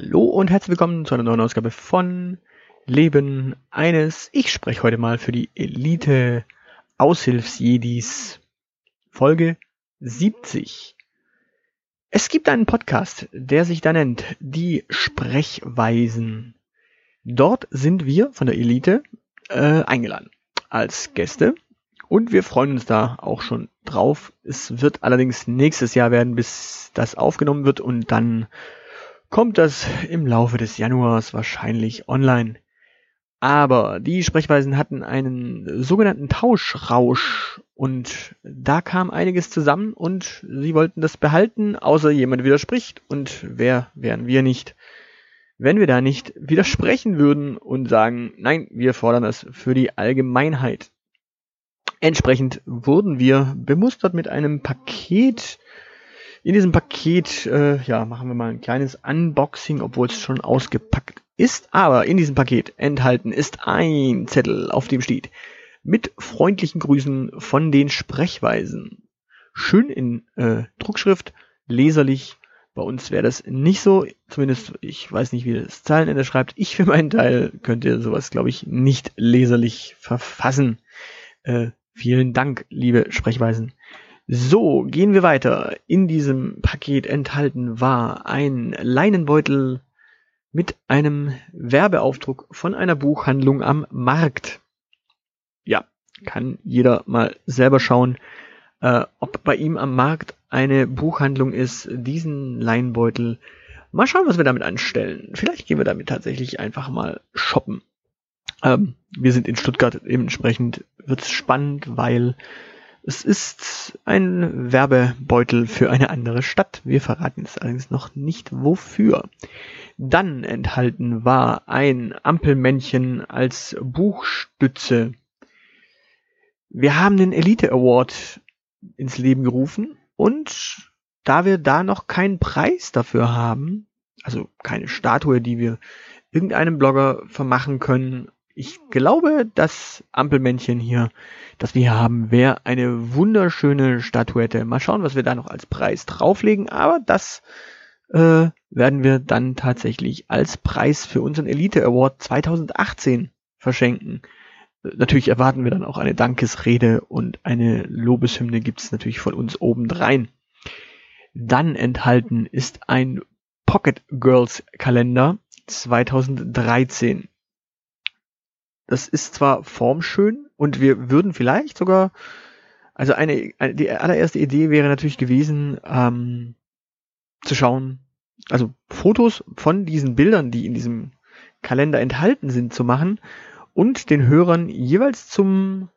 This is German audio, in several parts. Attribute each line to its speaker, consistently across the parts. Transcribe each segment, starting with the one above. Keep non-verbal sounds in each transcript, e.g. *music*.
Speaker 1: und herzlich willkommen zu einer neuen Ausgabe von Leben eines. Ich spreche heute mal für die Elite Aushilfsjedis Folge 70. Es gibt einen Podcast, der sich da nennt Die Sprechweisen. Dort sind wir von der Elite äh, eingeladen als Gäste und wir freuen uns da auch schon drauf. Es wird allerdings nächstes Jahr werden, bis das aufgenommen wird und dann kommt das im Laufe des Januars wahrscheinlich online. Aber die Sprechweisen hatten einen sogenannten Tauschrausch und da kam einiges zusammen und sie wollten das behalten, außer jemand widerspricht und wer wären wir nicht, wenn wir da nicht widersprechen würden und sagen, nein, wir fordern das für die Allgemeinheit. Entsprechend wurden wir bemustert mit einem Paket. In diesem Paket, äh, ja, machen wir mal ein kleines Unboxing, obwohl es schon ausgepackt ist. Aber in diesem Paket enthalten ist ein Zettel, auf dem steht mit freundlichen Grüßen von den Sprechweisen. Schön in äh, Druckschrift, leserlich. Bei uns wäre das nicht so, zumindest ich weiß nicht, wie das Zahlenende schreibt. Ich für meinen Teil könnte sowas, glaube ich, nicht leserlich verfassen. Äh, Vielen Dank, liebe Sprechweisen. So, gehen wir weiter. In diesem Paket enthalten war ein Leinenbeutel mit einem Werbeaufdruck von einer Buchhandlung am Markt. Ja, kann jeder mal selber schauen, äh, ob bei ihm am Markt eine Buchhandlung ist, diesen Leinenbeutel. Mal schauen, was wir damit anstellen. Vielleicht gehen wir damit tatsächlich einfach mal shoppen. Ähm, wir sind in Stuttgart, dementsprechend wird es spannend, weil es ist ein Werbebeutel für eine andere Stadt. Wir verraten es allerdings noch nicht wofür. Dann enthalten war ein Ampelmännchen als Buchstütze. Wir haben den Elite Award ins Leben gerufen und da wir da noch keinen Preis dafür haben, also keine Statue, die wir irgendeinem Blogger vermachen können, ich glaube, das Ampelmännchen hier, das wir hier haben, wäre eine wunderschöne Statuette. Mal schauen, was wir da noch als Preis drauflegen, aber das äh, werden wir dann tatsächlich als Preis für unseren Elite Award 2018 verschenken. Natürlich erwarten wir dann auch eine Dankesrede und eine Lobeshymne gibt es natürlich von uns obendrein. Dann enthalten ist ein Pocket Girls Kalender 2013 das ist zwar formschön und wir würden vielleicht sogar, also eine, eine die allererste Idee wäre natürlich gewesen, ähm, zu schauen, also Fotos von diesen Bildern, die in diesem Kalender enthalten sind, zu machen und den Hörern jeweils zum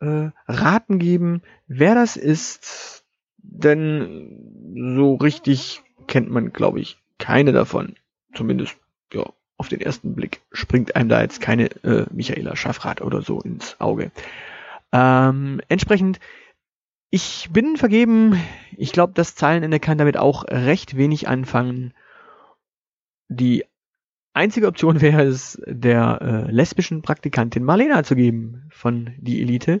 Speaker 1: äh, Raten geben, wer das ist, denn so richtig kennt man, glaube ich, keine davon. Zumindest, auf den ersten Blick springt einem da jetzt keine äh, Michaela Schaffrath oder so ins Auge. Ähm, entsprechend, ich bin vergeben. Ich glaube, das Zeilenende kann damit auch recht wenig anfangen. Die einzige Option wäre es, der äh, lesbischen Praktikantin Marlena zu geben von die Elite.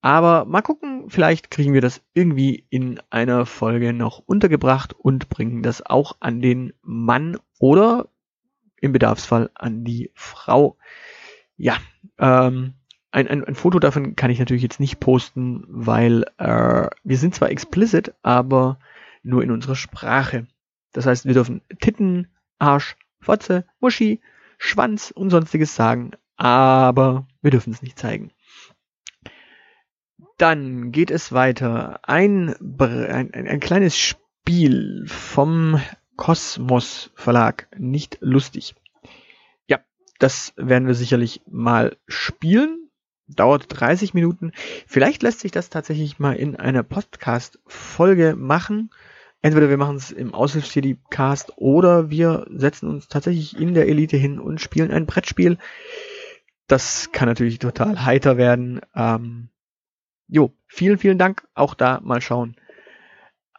Speaker 1: Aber mal gucken, vielleicht kriegen wir das irgendwie in einer Folge noch untergebracht und bringen das auch an den Mann oder im Bedarfsfall an die Frau. Ja, ähm, ein, ein, ein Foto davon kann ich natürlich jetzt nicht posten, weil äh, wir sind zwar explicit, aber nur in unserer Sprache. Das heißt, wir dürfen Titten, Arsch, Fotze, Muschi, Schwanz und sonstiges sagen, aber wir dürfen es nicht zeigen. Dann geht es weiter. Ein, ein, ein, ein kleines Spiel vom Kosmos Verlag. Nicht lustig. Das werden wir sicherlich mal spielen. Dauert 30 Minuten. Vielleicht lässt sich das tatsächlich mal in einer Podcast-Folge machen. Entweder wir machen es im Aushilfsjedi-Cast oder wir setzen uns tatsächlich in der Elite hin und spielen ein Brettspiel. Das kann natürlich total heiter werden. Ähm, jo, vielen, vielen Dank. Auch da mal schauen,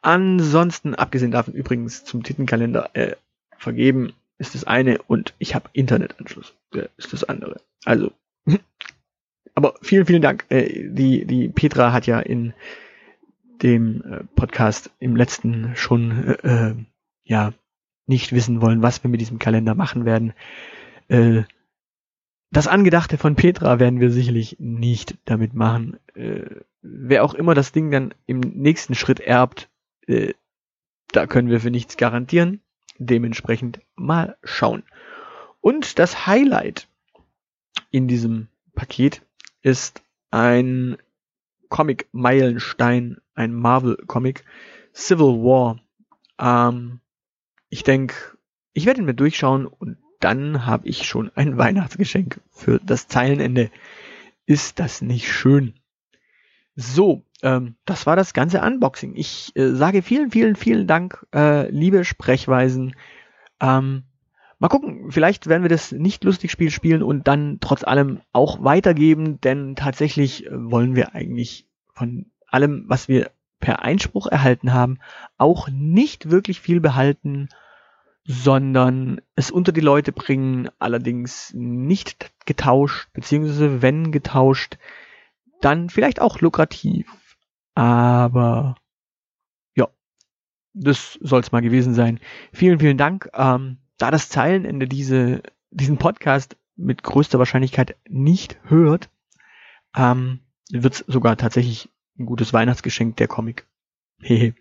Speaker 1: Ansonsten, abgesehen davon übrigens zum Titelkalender äh, vergeben ist das eine und ich habe Internetanschluss, ist das andere. Also, aber vielen, vielen Dank. Äh, die, die Petra hat ja in dem äh, Podcast im letzten schon, äh, äh, ja, nicht wissen wollen, was wir mit diesem Kalender machen werden. Das Angedachte von Petra werden wir sicherlich nicht damit machen. Wer auch immer das Ding dann im nächsten Schritt erbt, da können wir für nichts garantieren. Dementsprechend mal schauen. Und das Highlight in diesem Paket ist ein Comic-Meilenstein, ein Marvel-Comic, Civil War. Ähm, ich denke, ich werde ihn mir durchschauen und dann habe ich schon ein *laughs* Weihnachtsgeschenk für das Zeilenende. Ist das nicht schön? So, ähm, das war das ganze Unboxing. Ich äh, sage vielen, vielen, vielen Dank, äh, liebe Sprechweisen. Ähm, mal gucken, vielleicht werden wir das nicht lustig Spiel spielen und dann trotz allem auch weitergeben, denn tatsächlich äh, wollen wir eigentlich von allem, was wir per Einspruch erhalten haben, auch nicht wirklich viel behalten, sondern es unter die Leute bringen, allerdings nicht getauscht, beziehungsweise wenn getauscht, dann vielleicht auch lukrativ. Aber ja, das soll es mal gewesen sein. Vielen, vielen Dank. Ähm, da das Zeilenende diese, diesen Podcast mit größter Wahrscheinlichkeit nicht hört, ähm, wird es sogar tatsächlich ein gutes Weihnachtsgeschenk, der Comic. Hehe.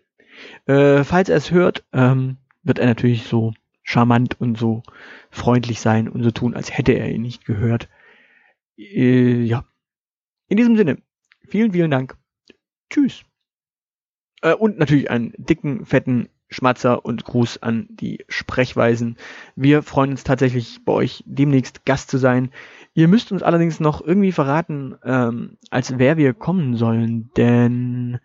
Speaker 1: äh, falls er es hört, ähm, wird er natürlich so charmant und so freundlich sein und so tun, als hätte er ihn nicht gehört. Äh, ja. In diesem Sinne, vielen, vielen Dank. Tschüss. Äh, und natürlich einen dicken, fetten Schmatzer und Gruß an die Sprechweisen. Wir freuen uns tatsächlich bei euch demnächst Gast zu sein. Ihr müsst uns allerdings noch irgendwie verraten, ähm, als wer wir kommen sollen, denn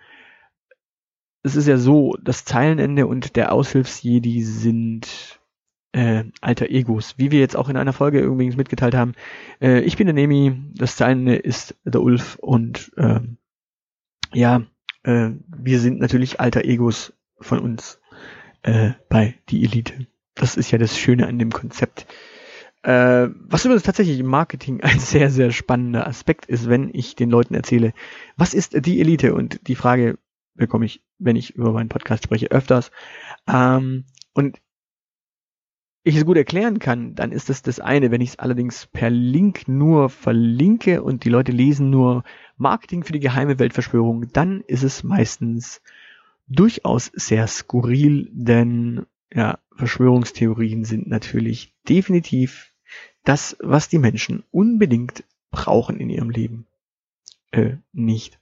Speaker 1: es ist ja so, das Zeilenende und der Aushilfsjedi sind äh, alter Egos, wie wir jetzt auch in einer Folge übrigens mitgeteilt haben. Äh, ich bin der Nemi, das Zeilenende ist der Ulf und äh, ja, äh, wir sind natürlich alter Egos von uns äh, bei die Elite. Das ist ja das Schöne an dem Konzept. Äh, was übrigens tatsächlich im Marketing *laughs* ein sehr, sehr spannender Aspekt ist, wenn ich den Leuten erzähle, was ist die Elite? Und die Frage bekomme ich, wenn ich über meinen Podcast spreche, öfters. Ähm, und ich es gut erklären kann, dann ist das das eine. Wenn ich es allerdings per Link nur verlinke und die Leute lesen nur Marketing für die geheime Weltverschwörung, dann ist es meistens durchaus sehr skurril, denn ja, Verschwörungstheorien sind natürlich definitiv das, was die Menschen unbedingt brauchen in ihrem Leben. Äh, nicht.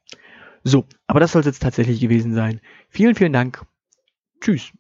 Speaker 1: So, aber das soll es jetzt tatsächlich gewesen sein. Vielen, vielen Dank. Tschüss.